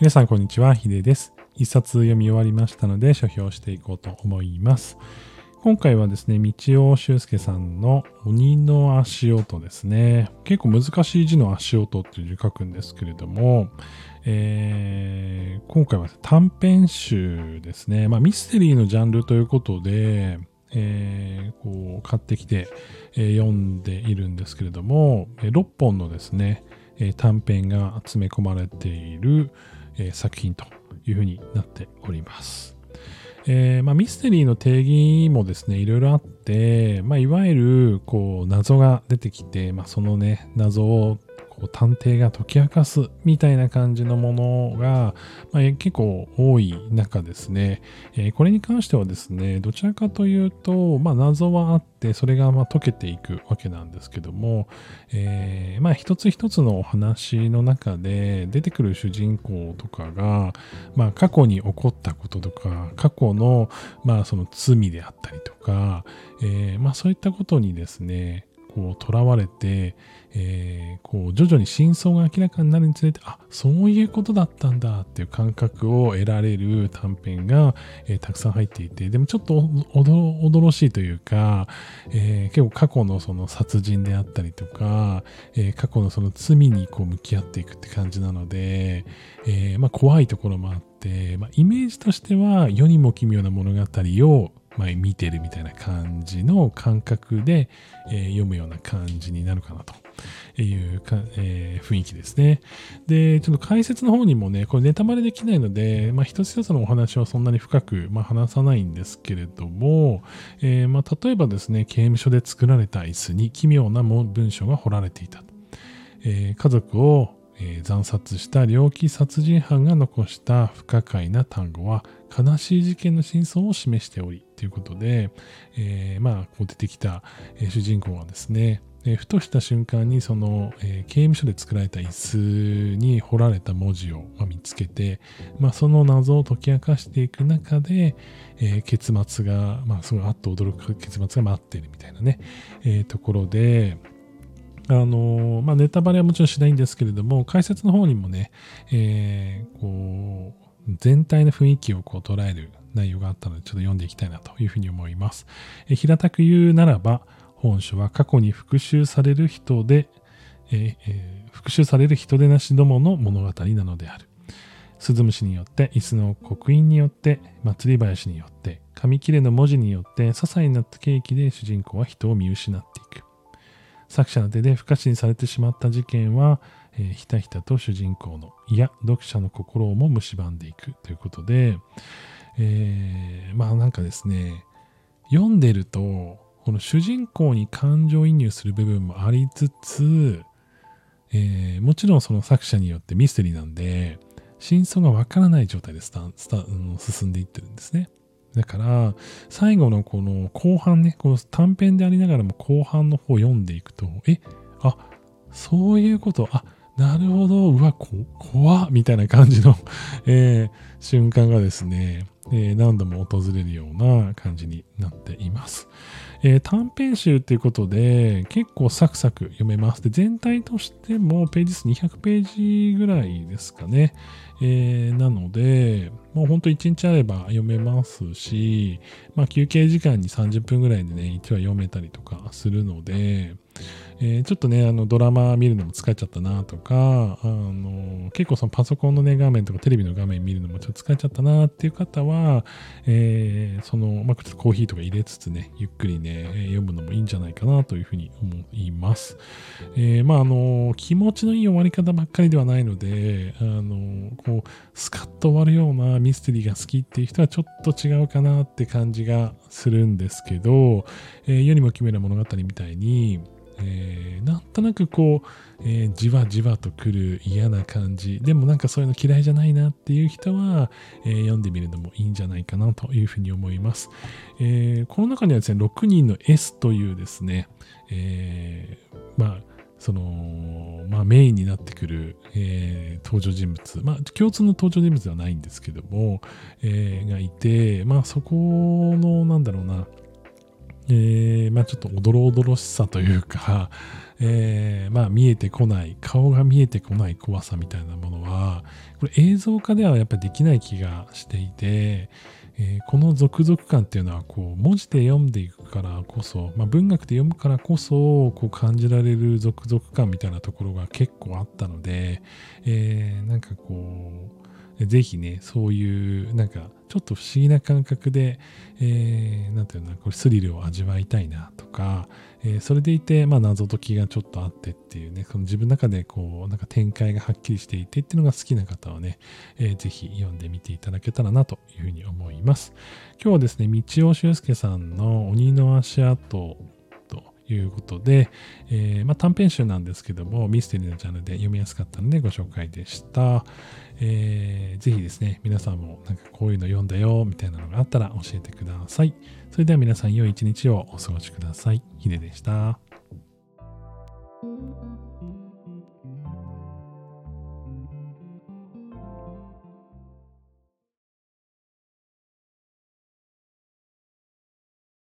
皆さん、こんにちは。ヒデです。一冊読み終わりましたので、書評していこうと思います。今回はですね、道尾修介さんの鬼の足音ですね。結構難しい字の足音っていう字を書くんですけれども、えー、今回は短編集ですね。まあ、ミステリーのジャンルということで、えー、こう買ってきて、えー、読んでいるんですけれども、6本のですね、短編が詰め込まれている、え作品というふうになっております。えー、まあ、ミステリーの定義もですね、いろいろあって、まあ、いわゆるこう謎が出てきて、まあ、そのね、謎をこう探偵が解き明かすみたいな感じのものが、まあ、結構多い中ですね、えー、これに関してはですね、どちらかというと、まあ、謎はあって、それがま解けていくわけなんですけども、えー、まあ一つ一つのお話の中で出てくる主人公とかが、まあ過去に起こったこととか、過去のまあその罪であったりとか、えー、まあそういったことにですね、こう囚われて、えー、こう徐々に真相が明らかになるにつれてあそういうことだったんだっていう感覚を得られる短編が、えー、たくさん入っていてでもちょっと驚しいというか、えー、結構過去のその殺人であったりとか、え過去のその罪にこう向き合っていくって感じなので、えまあ、怖いところもあって、まあ、イメージとしては世にも奇妙な物語をまあ、見てるみたいな感じの感覚で、えー、読むような感じになるかなというか、えー、雰囲気ですね。で、ちょっと解説の方にもね、これネタバレできないので、まあ、一つ一つのお話はそんなに深く、まあ、話さないんですけれども、えー、まあ、例えばですね、刑務所で作られた椅子に奇妙な文章が彫られていた。えー、家族をえー、惨殺した猟奇殺人犯が残した不可解な単語は悲しい事件の真相を示しておりということで、えー、まあこう出てきた、えー、主人公はですね、えふとした瞬間にその、え刑務所で作られた椅子に彫られた文字を、ま見つけて、まあ、その謎を解き明かしていく中で、え結末が、まあ、すごいあっと驚く結末が待ってるみたいなね、えところで、あのまあ、ネタバレはもちろんしないんですけれども、解説の方にもね、えー、こう、全体の雰囲気をこう捉える内容があったので、ちょっと読んでいきたいなというふうに思います。え平たく言うならば、本書は過去に復讐される人で、ええー、復讐される人でなしどもの物語なのである。スズムシによって、椅子の刻印によって、祭り林によって、紙切れの文字によって、些細なった契機で主人公は人を見失っていく。作者の手で不可視にされてしまった事件は、えー、ひたひたと主人公の、いや、読者の心をも蝕んでいくということで、えー、まあなんかですね、読んでると、この主人公に感情移入する部分もありつつ、えー、もちろんその作者によってミステリーなんで、真相がわからない状態でスタスタ進んでいってるんですね。だから、最後のこの後半ね、この短編でありながらも後半の方を読んでいくと、え、あ、そういうこと、あ、なるほど、うわ、こ、怖みたいな感じの えー、瞬間がですね、えー、何度も訪れるような感じになっています。えー、短編集っていうことで結構サクサク読めます。で全体としてもページ数200ページぐらいですかね。えー、なので、もうほんと1日あれば読めますし、まあ休憩時間に30分ぐらいでね、1話読めたりとかするので、えー、ちょっとね、あの、ドラマ見るのも疲れちゃったなとか、あの、結構そのパソコンのね、画面とかテレビの画面見るのもちょっと疲れちゃったなっていう方は、えー、その、まあ、ちょっとコーヒーとか入れつつね、ゆっくりね、読むのもいいんじゃないかなというふうに思います。えー、まあ、あの、気持ちのいい終わり方ばっかりではないので、あの、こう、スカッと終わるようなミステリーが好きっていう人はちょっと違うかなって感じがするんですけど、えー、世にも奇妙な物語みたいに、えー、なんとなくこう、えー、じわじわとくる嫌な感じ。でもなんかそういうの嫌いじゃないなっていう人は、えー、読んでみるのもいいんじゃないかなというふうに思います、えこの中にはですね6人の S というですね、えまあその、まあ、メインになってくる、えー、登場人物、まあ、共通の登場人物ではないんですけども、えー、がいて、まあ、そこの、なんだろうな、えー、まあちょっとおどろおどろしさというか、えー、まあ見えてこない、顔が見えてこない怖さみたいなものは、これ映像化ではやっぱりできない気がしていて、えー、この続々感っていうのはこう文字で読んでいくからこそ、まあ、文学で読むからこそこう感じられる続々感みたいなところが結構あったので、え、なんかこうぜひねそういうなんかちょっと不思議な感覚で、えー、なんていうのこれスリルを味わいたいなとか、えー、それでいて、まあ、謎解きがちょっとあってっていうね、その自分の中でこう、なんか展開がはっきりしていてっていうのが好きな方はね、えー、ぜひ読んでみていただけたらなというふうに思います。今日はですね、道尾修介さんの鬼の足跡いうことで、えー、まあ、短編集なんですけども、ミステリーのジャンルで読みやすかったのでご紹介でした。えー、ぜひですね、皆さんもなんかこういうの読んだよ、みたいなのがあったら教えてください。それでは皆さん良い一日をお過ごしください。ヒデでした。